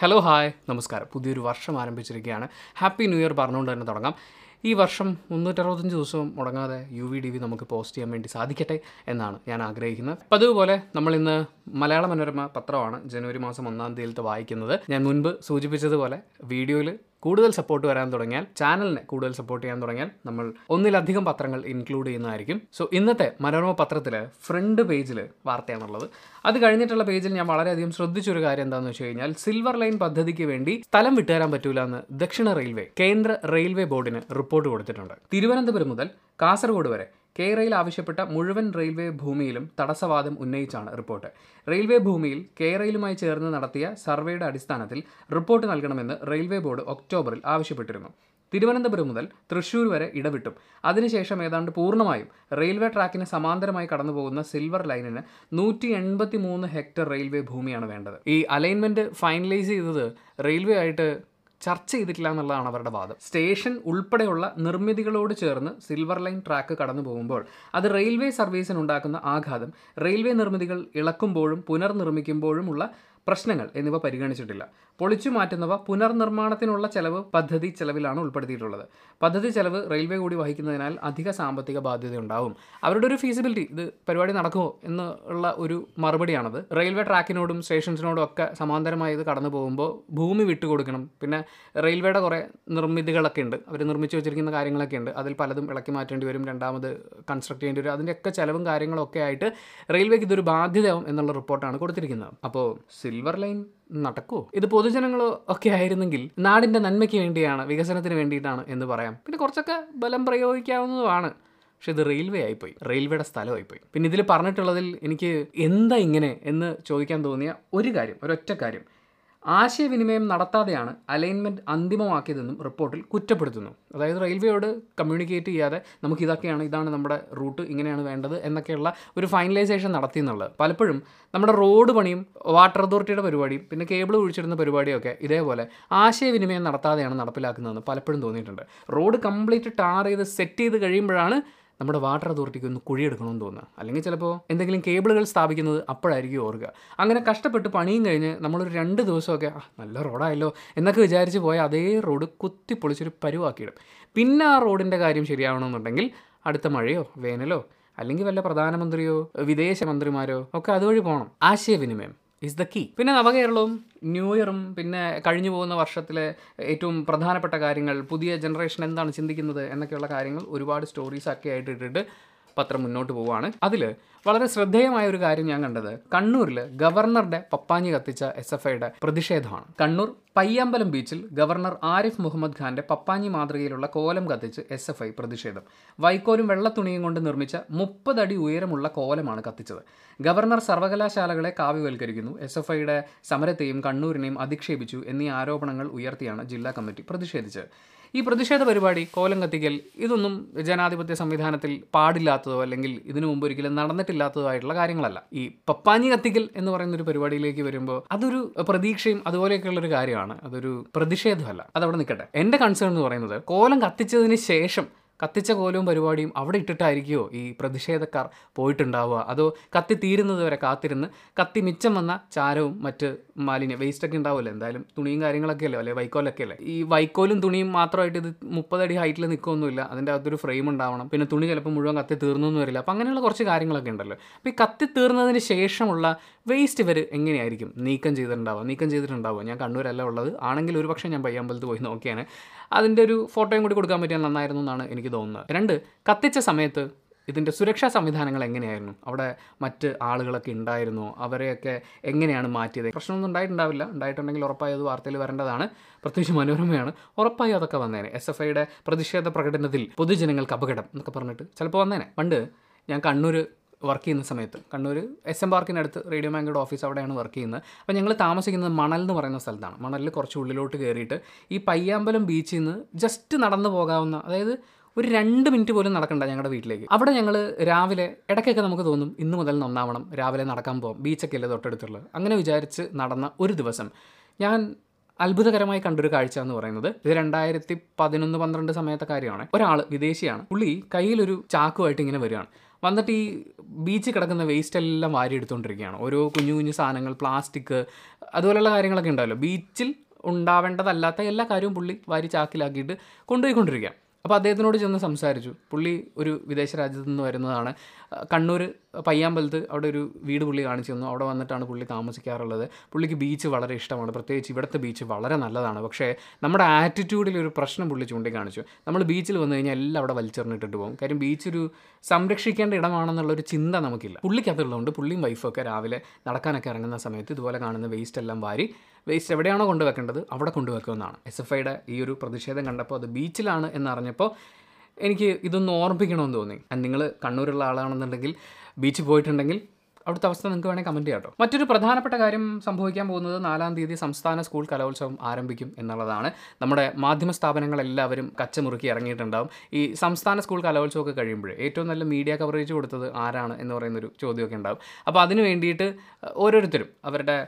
Hello hi നമസ്കാരം. പുതിയൊരു വർഷം ആരംഭിച്ചിരിക്കുകയാണ്. ഹാപ്പി ന്യൂ ഇയർ പറഞ്ഞുകൊണ്ട് തന്നെ തുടങ്ങാം. ഈ വർഷം മുന്നൂറ്ററുപത്തഞ്ച് ദിവസവും മുടങ്ങാതെ യു വി ഡി വി നമുക്ക് പോസ്റ്റ് ചെയ്യാൻ വേണ്ടി സാധിക്കട്ടെ എന്നാണ് ഞാൻ ആഗ്രഹിക്കുന്നത്. അപ്പം അതുപോലെ നമ്മൾ ഇന്ന് മലയാള മനോരമ പത്രമാണ് ജനുവരി മാസം ഒന്നാം തീയതിയിലത്തെ വായിക്കുന്നത്. ഞാൻ മുൻപ് സൂചിപ്പിച്ചതുപോലെ വീഡിയോയിൽ കൂടുതൽ സപ്പോർട്ട് വരാൻ തുടങ്ങിയാൽ ചാനലിനെ കൂടുതൽ സപ്പോർട്ട് ചെയ്യാൻ തുടങ്ങിയാൽ നമ്മൾ ഒന്നിലധികം പത്രങ്ങൾ ഇൻക്ലൂഡ് ചെയ്യുന്നതായിരിക്കും. സോ ഇന്നത്തെ മനോരമ പത്രത്തിൽ ഫ്രണ്ട് പേജിൽ വാർത്തയാണുള്ളത് അത് കഴിഞ്ഞിട്ടുള്ള പേജിൽ ഞാൻ വളരെയധികം ശ്രദ്ധിച്ചൊരു കാര്യം എന്താണെന്ന് വെച്ച് കഴിഞ്ഞാൽ സിൽവർ ലൈൻ പദ്ധതിക്ക് വേണ്ടി സ്ഥലം വിട്ടുതരാൻ പറ്റൂല എന്ന് ദക്ഷിണ റെയിൽവേ കേന്ദ്ര റെയിൽവേ ബോർഡിന് റിപ്പോർട്ട് കൊടുത്തിട്ടുണ്ട്. തിരുവനന്തപുരം മുതൽ കാസർഗോഡ് വരെ കെ റെയിൽ ആവശ്യപ്പെട്ട മുഴുവൻ റെയിൽവേ ഭൂമിയിലും തടസ്സവാദം ഉന്നയിച്ചാണ് റിപ്പോർട്ട്. റെയിൽവേ ഭൂമിയിൽ കെ റെയിലുമായി ചേർന്ന് നടത്തിയ സർവേയുടെ അടിസ്ഥാനത്തിൽ റിപ്പോർട്ട് നൽകണമെന്ന് റെയിൽവേ ബോർഡ് ഒക്ടോബറിൽ ആവശ്യപ്പെട്ടിരുന്നു. തിരുവനന്തപുരം മുതൽ തൃശൂർ വരെ ഇടവിട്ടും. അതിനുശേഷം ഏതാണ്ട് പൂർണമായും റെയിൽവേ ട്രാക്കിന് സമാന്തരമായി കടന്നുപോകുന്ന സിൽവർ ലൈനിന് നൂറ്റി എൺപത്തി മൂന്ന് ഹെക്ടർ റെയിൽവേ ഭൂമിയാണ് വേണ്ടത്. ഈ അലൈൻമെന്റ് ഫൈനലൈസ് ചെയ്തത് റെയിൽവേ ആയിട്ട് ചർച്ച ചെയ്തിട്ടില്ല എന്നുള്ളതാണ് അവരുടെ വാദം. സ്റ്റേഷൻ ഉൾപ്പെടെയുള്ള നിർമ്മിതികളോട് ചേർന്ന് സിൽവർ ലൈൻ ട്രാക്ക് കടന്നു പോകുമ്പോൾ അത് റെയിൽവേ സർവീസിനുണ്ടാക്കുന്ന ആഘാതം. റെയിൽവേ നിർമ്മിതികൾ ഇളക്കുമ്പോഴും പുനർനിർമ്മിക്കുമ്പോഴുമുള്ള പ്രശ്നങ്ങൾ എന്നിവ പരിഗണിച്ചിട്ടില്ല. പൊളിച്ചു മാറ്റുന്നവ പുനർനിർമ്മാണത്തിനുള്ള ചെലവ് പദ്ധതി ചെലവിലാണ് ഉൾപ്പെടുത്തിയിട്ടുള്ളത്. പദ്ധതി ചെലവ് റെയിൽവേ കൂടി വഹിക്കുന്നതിനാൽ അധിക സാമ്പത്തിക ബാധ്യത ഉണ്ടാവും അവരുടെ ഒരു ഫീസിബിലിറ്റി ഇത് പരിപാടി നടക്കുമോ എന്നുള്ള ഒരു മറുപടിയാണത്. റെയിൽവേ ട്രാക്കിനോടും സ്റ്റേഷൻസിനോടും ഒക്കെ സമാന്തരമായി ഇത് കടന്നു പോകുമ്പോൾ ഭൂമി വിട്ടുകൊടുക്കണം. പിന്നെ റെയിൽവേയുടെ കുറേ നിർമ്മിതികളൊക്കെ ഉണ്ട്. അവർ നിർമ്മിച്ചു വെച്ചിരിക്കുന്ന കാര്യങ്ങളൊക്കെ ഉണ്ട്. അതിൽ പലതും ഇളക്കി മാറ്റേണ്ടി വരും. രണ്ടാമത് കൺസ്ട്രക്ട് ചെയ്യേണ്ടി വരും. അതിന്റെയൊക്കെ ചിലവും കാര്യങ്ങളൊക്കെ ആയിട്ട് റെയിൽവേക്ക് ഇതൊരു ബാധ്യതയാവും എന്നുള്ള റിപ്പോർട്ടാണ് കൊടുത്തിരിക്കുന്നത്. അപ്പോൾ സിൽവർ ലൈൻ നടക്കുമോ ഇത് പൊതുജനങ്ങളോ ഒക്കെ ആയിരുന്നെങ്കിൽ നാടിന്റെ നന്മയ്ക്ക് വേണ്ടിയാണ് വികസനത്തിന് വേണ്ടിയിട്ടാണ് എന്ന് പറയാം. പിന്നെ കുറച്ചൊക്കെ ബലം പ്രയോഗിക്കാവുന്നതുമാണ്. പക്ഷെ ഇത് റെയിൽവേ ആയിപ്പോയി. റെയിൽവേയുടെ സ്ഥലമായിപ്പോയി. പിന്നെ ഇതിൽ പറഞ്ഞിട്ടുള്ളതിൽ എനിക്ക് എന്താ ഇങ്ങനെ എന്ന് ചോദിക്കാൻ തോന്നിയ ഒരു കാര്യം ഒരൊറ്റ കാര്യം. ആശയവിനിമയം നടത്താതെയാണ് അലൈൻമെന്റ് അന്തിമമാക്കിയതെന്നും റിപ്പോർട്ടിൽ കുറ്റപ്പെടുത്തുന്നു. അതായത് റെയിൽവേയോട് കമ്മ്യൂണിക്കേറ്റ് ചെയ്യാതെ നമുക്ക് ഇതൊക്കെയാണ് ഇതാണ് നമ്മുടെ റൂട്ട് ഇങ്ങനെയാണ് വേണ്ടത് എന്നൊക്കെയുള്ള ഒരു ഫൈനലൈസേഷൻ നടത്തി എന്നുള്ളത് പലപ്പോഴും നമ്മുടെ റോഡ് പണിയും വാട്ടർ അതോറിറ്റിയുടെ പരിപാടിയും പിന്നെ കേബിൾ ഒഴിച്ചിടുന്ന പരിപാടിയൊക്കെ ഇതേപോലെ ആശയവിനിമയം നടത്താതെയാണ് നടപ്പിലാക്കുന്നതെന്ന് പലപ്പോഴും തോന്നിയിട്ടുണ്ട്. റോഡ് കംപ്ലീറ്റ് ടാർ ചെയ്ത് സെറ്റ് ചെയ്ത് കഴിയുമ്പോഴാണ് നമ്മുടെ വാട്ടർ അതോറിറ്റിക്ക് ഒന്ന് കുഴിയെടുക്കണമെന്ന് തോന്നുക അല്ലെങ്കിൽ ചിലപ്പോൾ എന്തെങ്കിലും കേബിളുകൾ സ്ഥാപിക്കുന്നത് അപ്പോഴായിരിക്കും ഓർക്കുക. അങ്ങനെ കഷ്ടപ്പെട്ട് പണിയും കഴിഞ്ഞ് നമ്മളൊരു രണ്ട് ദിവസമൊക്കെ "ആ, നല്ല റോഡായല്ലോ എന്നൊക്കെ വിചാരിച്ച് പോയ അതേ റോഡ് കുത്തി പൊളിച്ചൊരു പരുവാക്കിയിടും. പിന്നെ ആ റോഡിന്റെ കാര്യം ശരിയാവണമെന്നുണ്ടെങ്കിൽ അടുത്ത മഴയോ വേനലോ അല്ലെങ്കിൽ വല്ല പ്രധാനമന്ത്രിയോ വിദേശ മന്ത്രിമാരോ ഒക്കെ അതുവഴി പോകണം ആശയവിനിമയം. ഇസ് ദ കീ പിന്നെ നവകേരളവും ന്യൂ ഇയറും പിന്നെ കഴിഞ്ഞു പോകുന്ന വർഷത്തിലെ ഏറ്റവും പ്രധാനപ്പെട്ട കാര്യങ്ങൾ പുതിയ ജനറേഷൻ എന്താണ് ചിന്തിക്കുന്നത് എന്നൊക്കെയുള്ള കാര്യങ്ങൾ ഒരുപാട് സ്റ്റോറീസ് ഒക്കെ ആയിട്ട് ഇട്ടിട്ട് പത്രം മുന്നോട്ട് പോവുകയാണ്. അതിൽ വളരെ ശ്രദ്ധേയമായ ഒരു കാര്യം ഞാൻ കണ്ടത് കണ്ണൂരിൽ ഗവർണറുടെ പപ്പാഞ്ഞി കത്തിച്ച എസ് എഫ് ഐയുടെ പ്രതിഷേധമാണ്. കണ്ണൂർ പയ്യാമ്പലം ബീച്ചിൽ ഗവർണർ ആരിഫ് മുഹമ്മദ് ഖാന്റെ പപ്പാഞ്ഞി മാതൃകയിലുള്ള കോലം കത്തിച്ച് എസ് എഫ് ഐ പ്രതിഷേധം. വൈക്കോലും വെള്ളത്തുണിയും കൊണ്ട് നിർമ്മിച്ച മുപ്പതടി ഉയരമുള്ള കോലമാണ് കത്തിച്ചത്. ഗവർണർ സർവകലാശാലകളെ കാവ്യവൽക്കരിക്കുന്നു. എസ് എഫ് ഐയുടെ സമരത്തെയും കണ്ണൂരിനെയും അധിക്ഷേപിച്ചു എന്നീ ആരോപണങ്ങൾ ഉയർത്തിയാണ് ജില്ലാ കമ്മിറ്റി പ്രതിഷേധിച്ചത്. ഈ പ്രതിഷേധ പരിപാടി കോലം കത്തിക്കൽ ഇതൊന്നും ജനാധിപത്യ സംവിധാനത്തിൽ പാടില്ലാത്തതോ അല്ലെങ്കിൽ ഇതിനു മുമ്പ് ഒരിക്കലും നടന്നിട്ടില്ലാത്തതോ ആയിട്ടുള്ള കാര്യങ്ങളല്ല. ഈ പപ്പാഞ്ഞി കത്തിക്കൽ എന്ന് പറയുന്ന ഒരു പരിപാടിയിലേക്ക് വരുമ്പോൾ അതൊരു പ്രതീക്ഷയും അതുപോലെയൊക്കെയുള്ള ഒരു കാര്യമാണ്. അതൊരു പ്രതിഷേധമല്ല. അതവിടെ നിൽക്കട്ടെ. എന്റെ കൺസേൺ എന്ന് പറയുന്നത് കോലം കത്തിച്ചതിന് ശേഷം കത്തിച്ച കോലവും പരിപാടിയും അവിടെ ഇട്ടിട്ടായിരിക്കുമോ ഈ പ്രതിഷേധക്കാർ പോയിട്ടുണ്ടാവുക? അതോ കത്തി തീരുന്നത് വരെ കാത്തിരുന്ന് കത്തി മിച്ചം വന്ന ചാരവും മറ്റ് മാലിന്യം വേസ്റ്റൊക്കെ ഉണ്ടാവുമല്ലോ? എന്തായാലും തുണിയും കാര്യങ്ങളൊക്കെ അല്ലേ? അല്ലേ വൈക്കോലൊക്കെ അല്ലേ? ഈ വൈക്കോലും തുണിയും മാത്രമായിട്ട് ഇത് മുപ്പതടി ഹൈറ്റിൽ നിൽക്കുകയൊന്നുമില്ല അതിന്റെ അകത്തൊരു ഫ്രെയിം ഉണ്ടാവണം. പിന്നെ തുണി ചിലപ്പോൾ മുഴുവൻ കത്തി തീർന്നൊന്നും വരില്ല. അപ്പം അങ്ങനെയുള്ള കുറച്ച് കാര്യങ്ങളൊക്കെ ഉണ്ടല്ലോ. അപ്പോൾ ഈ കത്തി തീർന്നതിന് ശേഷമുള്ള വേസ്റ്റ് ഇവർ എങ്ങനെയായിരിക്കും? നീക്കം ചെയ്തിട്ടുണ്ടാവുക? നീക്കം ചെയ്തിട്ടുണ്ടാവുക ഞാൻ കണ്ണൂരല്ല ഉള്ളത്. ആണെങ്കിൽ ഒരു പക്ഷേ ഞാൻ പയ്യാമ്പലത്ത് പോയി നോക്കിയാണ് അതിന്റെ ഒരു ഫോട്ടോയും കൂടി കൊടുക്കാൻ പറ്റിയാൽ നന്നായിരുന്നു എന്നാണ് എനിക്ക് തോന്നുന്നത്. രണ്ട് കത്തിച്ച സമയത്ത് ഇതിന്റെ സുരക്ഷാ സംവിധാനങ്ങൾ എങ്ങനെയായിരുന്നു? അവിടെ മറ്റ് ആളുകളൊക്കെ ഉണ്ടായിരുന്നു? അവരെയൊക്കെ എങ്ങനെയാണ് മാറ്റിയത്? പ്രശ്നമൊന്നും ഉണ്ടായിട്ടുണ്ടാവില്ല. ഉണ്ടായിട്ടുണ്ടെങ്കിൽ ഉറപ്പായും അത് വാർത്തയിൽ വരേണ്ടതാണ്. പ്രത്യേകിച്ച് മനോരമയാണ്. ഉറപ്പായി അതൊക്കെ വന്നേനെ. എസ് എഫ് ഐയുടെ പ്രതിഷേധ പ്രകടനത്തിൽ പൊതുജനങ്ങൾക്ക് അപകടം എന്നൊക്കെ പറഞ്ഞിട്ട് ചിലപ്പോൾ വന്നേനെ. പണ്ട് ഞാൻ കണ്ണൂർ വർക്ക് ചെയ്യുന്ന സമയത്ത് കണ്ണൂർ എസ് എം പാർക്കിനടുത്ത് റേഡിയോ മാങ്കയുടെ ഓഫീസ് അവിടെയാണ് വർക്ക് ചെയ്യുന്നത്. അപ്പോൾ ഞങ്ങൾ താമസിക്കുന്നത് മണൽ എന്ന് പറയുന്ന സ്ഥലത്താണ്. മണലിൽ കുറച്ച് ഉള്ളിലോട്ട് കയറിയിട്ട് ഈ പയ്യാമ്പലം ബീച്ചിൽ നിന്ന് ജസ്റ്റ് നടന്നു പോകാവുന്ന അതായത് ഒരു രണ്ട് മിനിറ്റ് പോലും നടക്കണ്ട ഞങ്ങളുടെ വീട്ടിലേക്ക്. അവിടെ ഞങ്ങൾ രാവിലെ ഇടയ്ക്കൊക്കെ നമുക്ക് തോന്നും ഇന്ന് മുതൽ നന്നാവണം രാവിലെ നടക്കാൻ പോകും ബീച്ചൊക്കെ അല്ലേ തൊട്ടടുത്തുള്ളത്. അങ്ങനെ വിചാരിച്ച് നടന്ന ഒരു ദിവസം ഞാൻ അത്ഭുതകരമായി കണ്ടൊരു കാഴ്ച എന്ന് പറയുന്നത് ഇത് രണ്ടായിരത്തി പതിനൊന്ന് പന്ത്രണ്ട് സമയത്തെ കാര്യമാണ്. ഒരാൾ വിദേശിയാണ്. പുള്ളി കയ്യിലൊരു ചാക്കുമായിട്ട് ഇങ്ങനെ വരികയാണ്. വന്നിട്ട് ഈ ബീച്ചിൽ കിടക്കുന്ന വേസ്റ്റ് എല്ലാം വാരി എടുത്തുകൊണ്ടിരിക്കുകയാണ് ഓരോ കുഞ്ഞു കുഞ്ഞു സാധനങ്ങൾ പ്ലാസ്റ്റിക് അതുപോലെയുള്ള കാര്യങ്ങളൊക്കെ ഉണ്ടല്ലോ ബീച്ചിൽ ഉണ്ടാവേണ്ടതല്ലാത്ത എല്ലാ കാര്യവും പുള്ളി വാരി ചാക്കിലാക്കിയിട്ട് കൊണ്ടുപോയിക്കൊണ്ടിരിക്കുക അപ്പോൾ അദ്ദേഹത്തിനോട് ചെന്ന് സംസാരിച്ചു. പുള്ളി ഒരു വിദേശ രാജ്യത്തു നിന്ന് വരുന്നതാണ്. കണ്ണൂർ പയ്യാമ്പലത്ത് അവിടെ ഒരു വീട് പുള്ളി കാണിച്ചു തന്നു. അവിടെ വന്നിട്ടാണ് പുള്ളി താമസിക്കാറുള്ളത്. പുള്ളിക്ക് ബീച്ച് വളരെ ഇഷ്ടമാണ്. പ്രത്യേകിച്ച് ഇവിടുത്തെ ബീച്ച് വളരെ നല്ലതാണ്. പക്ഷേ നമ്മുടെ ആറ്റിറ്റ്യൂഡിൽ ഒരു പ്രശ്നം പുള്ളി ചൂണ്ടിക്കാണിച്ചു. നമ്മൾ ബീച്ചിൽ വന്നു കഴിഞ്ഞാൽ എല്ലാം അവിടെ വലിച്ചെറിഞ്ഞിട്ടിട്ട് പോകും. കാര്യം ബീച്ച് ഒരു സംരക്ഷിക്കേണ്ട ഇടമാണെന്നുള്ളൊരു ചിന്ത നമുക്കില്ല. പുള്ളിക്ക് അതുള്ളതുകൊണ്ട് പുള്ളിയും വൈഫൊക്കെ രാവിലെ നടക്കാനൊക്കെ ഇറങ്ങുന്ന സമയത്ത് ഇതുപോലെ കാണുന്ന വേസ്റ്റ് എല്ലാം വാരി വേസ്റ്റ് എവിടെയാണോ കൊണ്ടുവെക്കേണ്ടത് അവിടെ കൊണ്ടുവെക്കുമെന്നാണ്. എസ് എഫ് ഐയുടെ ഈ ഒരു പ്രതിഷേധം കണ്ടപ്പോൾ അത് ബീച്ചിലാണ് എന്നറിഞ്ഞപ്പോൾ എനിക്ക് ഇതൊന്ന് ഓർമ്മിപ്പിക്കണമെന്ന് തോന്നി. നിങ്ങൾ കണ്ണൂരുള്ള ആളാണെന്നുണ്ടെങ്കിൽ ബീച്ചിൽ പോയിട്ടുണ്ടെങ്കിൽ അവിടുത്തെ അവസ്ഥ നിങ്ങൾക്ക് വേണമെങ്കിൽ കമന്റ് ചെയ്യാം കേട്ടോ മറ്റൊരു പ്രധാനപ്പെട്ട കാര്യം സംഭവിക്കാൻ പോകുന്നത് നാലാം തീയതി സംസ്ഥാന സ്കൂൾ കലോത്സവം ആരംഭിക്കും എന്നുള്ളതാണ്. നമ്മുടെ മാധ്യമ സ്ഥാപനങ്ങളെല്ലാവരും കച്ചമുറുക്കി ഇറങ്ങിയിട്ടുണ്ടാവും. ഈ സംസ്ഥാന സ്കൂൾ കലോത്സവമൊക്കെ കഴിയുമ്പോൾ ഏറ്റവും നല്ല മീഡിയ കവറേജ് കൊടുത്തത് ആരാണ് എന്ന് പറയുന്നൊരു ചോദ്യമൊക്കെ ഉണ്ടാവും. അപ്പോൾ അതിന് വേണ്ടിയിട്ട് ഓരോരുത്തരും അവരുടെ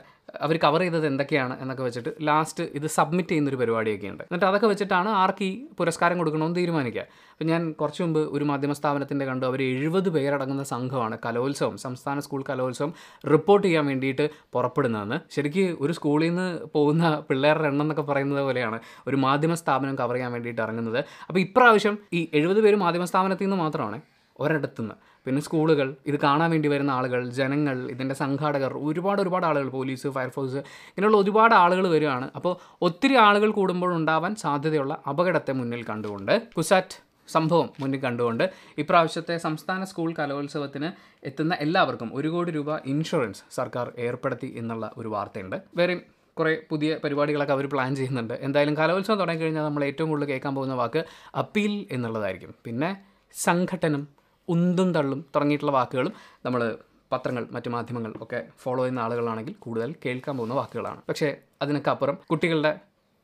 അവർ കവർ ചെയ്തത് എന്തൊക്കെയാണ് എന്നൊക്കെ വെച്ചിട്ട് ലാസ്റ്റ് ഇത് സബ്മിറ്റ് ചെയ്യുന്നൊരു പരിപാടിയൊക്കെ ഉണ്ട് എന്നിട്ട് അതൊക്കെ വെച്ചിട്ടാണ് ആർക്ക് ഈ പുരസ്കാരം കൊടുക്കണമെന്ന് തീരുമാനിക്കുക. അപ്പം ഞാൻ കുറച്ച് മുമ്പ് ഒരു മാധ്യമ സ്ഥാപനത്തിന്റെ കണ്ടു അവർ എഴുപത് പേരടങ്ങുന്ന സംഘമാണ് കലോത്സവം സംസ്ഥാന സ്കൂൾ കലോത്സവം റിപ്പോർട്ട് ചെയ്യാൻ വേണ്ടിയിട്ട് പുറപ്പെടുന്നതെന്ന്. ശരിക്കും ഒരു സ്കൂളിൽ നിന്ന് പോകുന്ന പിള്ളേരുടെ എണ്ണം എന്നൊക്കെ പറയുന്നത് പോലെയാണ് ഒരു മാധ്യമ സ്ഥാപനം കവർ ചെയ്യാൻ വേണ്ടിയിട്ട് ഇറങ്ങുന്നത്. അപ്പോൾ ഇപ്രാവശ്യം ഈ എഴുപത് പേര് മാധ്യമ സ്ഥാപനത്തിൽ നിന്ന് മാത്രമാണ് ഒരിടത്തുനിന്ന്. പിന്നെ സ്കൂളുകൾ ഇത് കാണാൻ വേണ്ടി വരുന്ന ആളുകൾ ജനങ്ങൾ ഇതിന്റെ സംഘാടകർ ഒരുപാട് ഒരുപാട് ആളുകൾ പോലീസ് ഫയർഫോഴ്സ് ഇങ്ങനെയുള്ള ഒരുപാട് ആളുകൾ വരികയാണ് അപ്പോൾ ഒത്തിരി ആളുകൾ കൂടുമ്പോൾ ഉണ്ടാവാൻ സാധ്യതയുള്ള അപകടത്തെ മുന്നിൽ കണ്ടുകൊണ്ട് കുസാറ്റ് സംഭവം മുന്നിൽ കണ്ടുകൊണ്ട് ഇപ്രാവശ്യത്തെ സംസ്ഥാന സ്കൂൾ കലോത്സവത്തിന് എത്തുന്ന എല്ലാവർക്കും ഒരു കോടി രൂപ ഇൻഷുറൻസ് സർക്കാർ ഏർപ്പെടുത്തി എന്നുള്ള ഒരു വാർത്തയുണ്ട്. വേറെയും കുറേ പുതിയ പരിപാടികളൊക്കെ അവർ പ്ലാൻ ചെയ്യുന്നുണ്ട്. എന്തായാലും കലോത്സവം തുടങ്ങിക്കഴിഞ്ഞാൽ നമ്മൾ ഏറ്റവും കൂടുതൽ കേൾക്കാൻ പോകുന്ന വാക്ക് അപ്പീൽ എന്നുള്ളതായിരിക്കും. പിന്നെ സംഘട്ടനം ഉന്തും തള്ളും തുടങ്ങിയിട്ടുള്ള വാക്കുകളും നമ്മൾ പത്രങ്ങൾ മറ്റു മാധ്യമങ്ങൾ ഒക്കെ ഫോളോ ചെയ്യുന്ന ആളുകളാണെങ്കിൽ കൂടുതൽ കേൾക്കാൻ പോകുന്ന വാക്കുകളാണ്. പക്ഷേ അതിനൊക്കെ അപ്പുറം കുട്ടികളുടെ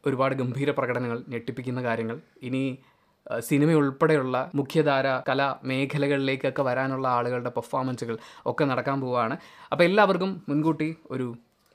ഒരുപാട് ഗംഭീര പ്രകടനങ്ങൾ ഞെട്ടിപ്പിക്കുന്ന കാര്യങ്ങൾ ഇനി സിനിമ ഉൾപ്പെടെയുള്ള മുഖ്യധാര കലാ മേഖലകളിലേക്കൊക്കെ വരാനുള്ള ആളുകളുടെ പെർഫോമൻസുകൾ ഒക്കെ നടക്കാൻ പോവുകയാണ്. അപ്പോൾ എല്ലാവർക്കും മുൻകൂട്ടി ഒരു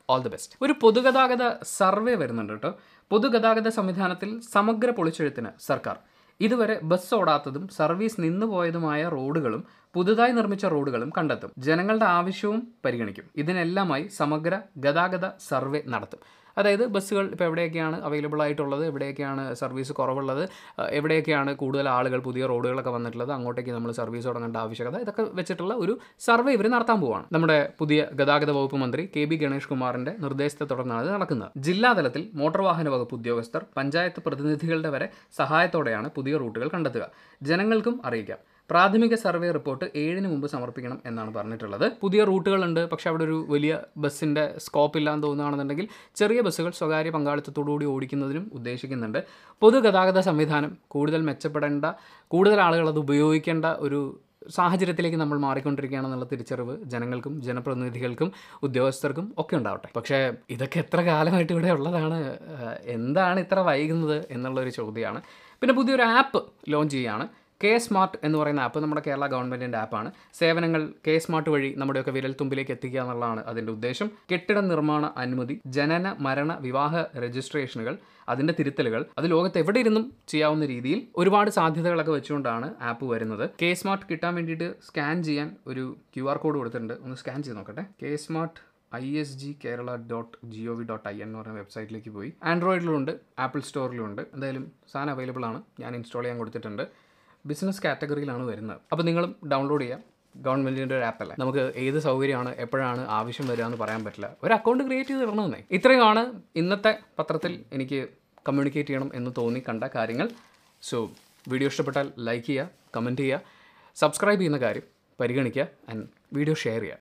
ഓൾ ദി ബെസ്റ്റ് ഒരു പൊതുഗതാഗത സർവേ വരുന്നുണ്ട് കേട്ടോ. പൊതുഗതാഗത സംവിധാനത്തിൽ സമഗ്ര പൊളിച്ചെഴുത്തിന് സർക്കാർ ഇതുവരെ ബസ് ഓടാത്തതും സർവീസ് നിന്നുപോയതുമായ റോഡുകളും പുതുതായി നിർമ്മിച്ച റോഡുകളും കണ്ടെത്തും. ജനങ്ങളുടെ ആവശ്യവും പരിഗണിക്കും. ഇതിനെല്ലാമായി സമഗ്ര ഗതാഗത സർവേ നടത്തും. അതായത് ബസ്സുകൾ ഇപ്പോൾ എവിടെയൊക്കെയാണ് അവൈലബിൾ ആയിട്ടുള്ളത്? എവിടെയൊക്കെയാണ് സർവീസ് കുറവുള്ളത്? എവിടെയൊക്കെയാണ് കൂടുതൽ ആളുകൾ പുതിയ റോഡുകളൊക്കെ വന്നിട്ടുള്ളത്? അങ്ങോട്ടേക്ക് നമ്മൾ സർവീസ് തുടങ്ങേണ്ട ആവശ്യകത. ഇതൊക്കെ വെച്ചിട്ടുള്ള ഒരു സർവേ ഇവർ നടത്താൻ പോവുകയാണ് നമ്മുടെ പുതിയ ഗതാഗത വകുപ്പ് മന്ത്രി കെ ബി ഗണേഷ് കുമാറിന്റെ നിർദ്ദേശത്തെ തുടർന്നാണ് ഇത് നടക്കുന്നത്. ജില്ലാതലത്തിൽ മോട്ടോർ വാഹന വകുപ്പ് ഉദ്യോഗസ്ഥർ പഞ്ചായത്ത് പ്രതിനിധികളുടെ വരെ സഹായത്തോടെയാണ് പുതിയ റൂട്ടുകൾ കണ്ടെത്തുക. ജനങ്ങൾക്കും അറിയിക്കാം. പ്രാഥമിക സർവേ റിപ്പോർട്ട് ഏഴിന് മുമ്പ് സമർപ്പിക്കണം എന്നാണ് പറഞ്ഞിട്ടുള്ളത്. പുതിയ റൂട്ടുകളുണ്ട്. പക്ഷെ അവിടെ ഒരു വലിയ ബസ്സിന്റെ സ്കോപ്പ് ഇല്ലാന്ന് തോന്നുകയാണെന്നുണ്ടെങ്കിൽ ചെറിയ ബസ്സുകൾ സ്വകാര്യ പങ്കാളിത്തത്തോടുകൂടി ഓടിക്കുന്നതിനും ഉദ്ദേശിക്കുന്നുണ്ട്. പൊതുഗതാഗത സംവിധാനം കൂടുതൽ മെച്ചപ്പെടേണ്ട കൂടുതൽ ആളുകൾ അത് ഉപയോഗിക്കേണ്ട ഒരു സാഹചര്യത്തിലേക്ക് നമ്മൾ മാറിക്കൊണ്ടിരിക്കുകയാണെന്നുള്ള തിരിച്ചറിവ് ജനങ്ങൾക്കും ജനപ്രതിനിധികൾക്കും ഉദ്യോഗസ്ഥർക്കും ഒക്കെ ഉണ്ടാവട്ടെ. പക്ഷേ ഇതൊക്കെ എത്ര കാലമായിട്ട് ഇവിടെ ഉള്ളതാണ് എന്താണ് ഇത്ര വൈകുന്നത് എന്നുള്ളൊരു ചോദ്യമാണ്. പിന്നെ പുതിയൊരു ആപ്പ് ലോഞ്ച് ചെയ്യുകയാണ് കെ സ്മാർട്ട് എന്ന് പറയുന്ന ആപ്പ് നമ്മുടെ കേരള ഗവൺമെന്റിന്റെ ആപ്പാണ് സേവനങ്ങൾ കെ സ്മാർട്ട് വഴി നമ്മുടെയൊക്കെ വിരൽ തുമ്പിലേക്ക് എത്തിക്കുക എന്നുള്ളതാണ് അതിന്റെ ഉദ്ദേശം. കെട്ടിട നിർമ്മാണ അനുമതി ജനന മരണ വിവാഹ രജിസ്ട്രേഷനുകൾ അതിന്റെ തിരുത്തലുകൾ അത് ലോകത്ത് എവിടെ ഇരുന്നും ചെയ്യാവുന്ന രീതിയിൽ ഒരുപാട് സാധ്യതകളൊക്കെ വെച്ചുകൊണ്ടാണ് ആപ്പ് വരുന്നത്. കെ സ്മാർട്ട് കിട്ടാൻ വേണ്ടിയിട്ട് സ്കാൻ ചെയ്യാൻ ഒരു ക്യു ആർ കോഡ് കൊടുത്തിട്ടുണ്ട്. ഒന്ന് സ്കാൻ ചെയ്ത് നോക്കട്ടെ. K smart I S G Kerala dot G O V dot I N എന്ന് പറയുന്ന വെബ്സൈറ്റിലേക്ക് പോയി. ആൻഡ്രോയിഡിലുണ്ട് ആപ്പിൾ സ്റ്റോറിലുണ്ട് എന്തായാലും സാധനം അവൈലബിൾ ആണ്. ഞാൻ ഇൻസ്റ്റാൾ ചെയ്യാൻ കൊടുത്തിട്ടുണ്ട്. ബിസിനസ് കാറ്റഗറിയിലാണ് വരുന്നത്. അപ്പോൾ നിങ്ങളും ഡൗൺലോഡ് ചെയ്യാം. ഗവൺമെന്റിന്റെ ഒരു ആപ്പല്ലേ നമുക്ക് ഏത് സൗകര്യമാണ് എപ്പോഴാണ് ആവശ്യം വരിക എന്ന് പറയാൻ പറ്റില്ല. ഒരു അക്കൗണ്ട് ക്രിയേറ്റ് ചെയ്ത് ഇടണമെന്നേ ഇത്രയുമാണ് ഇന്നത്തെ പത്രത്തിൽ എനിക്ക് കമ്മ്യൂണിക്കേറ്റ് ചെയ്യണം എന്ന് തോന്നി കണ്ട കാര്യങ്ങൾ. സോ വീഡിയോ ഇഷ്ടപ്പെട്ടാൽ ലൈക്ക് ചെയ്യുക കമന്റ് ചെയ്യുക സബ്സ്ക്രൈബ് ചെയ്യുന്ന കാര്യം പരിഗണിക്കുക ആൻഡ് വീഡിയോ ഷെയർ ചെയ്യുക.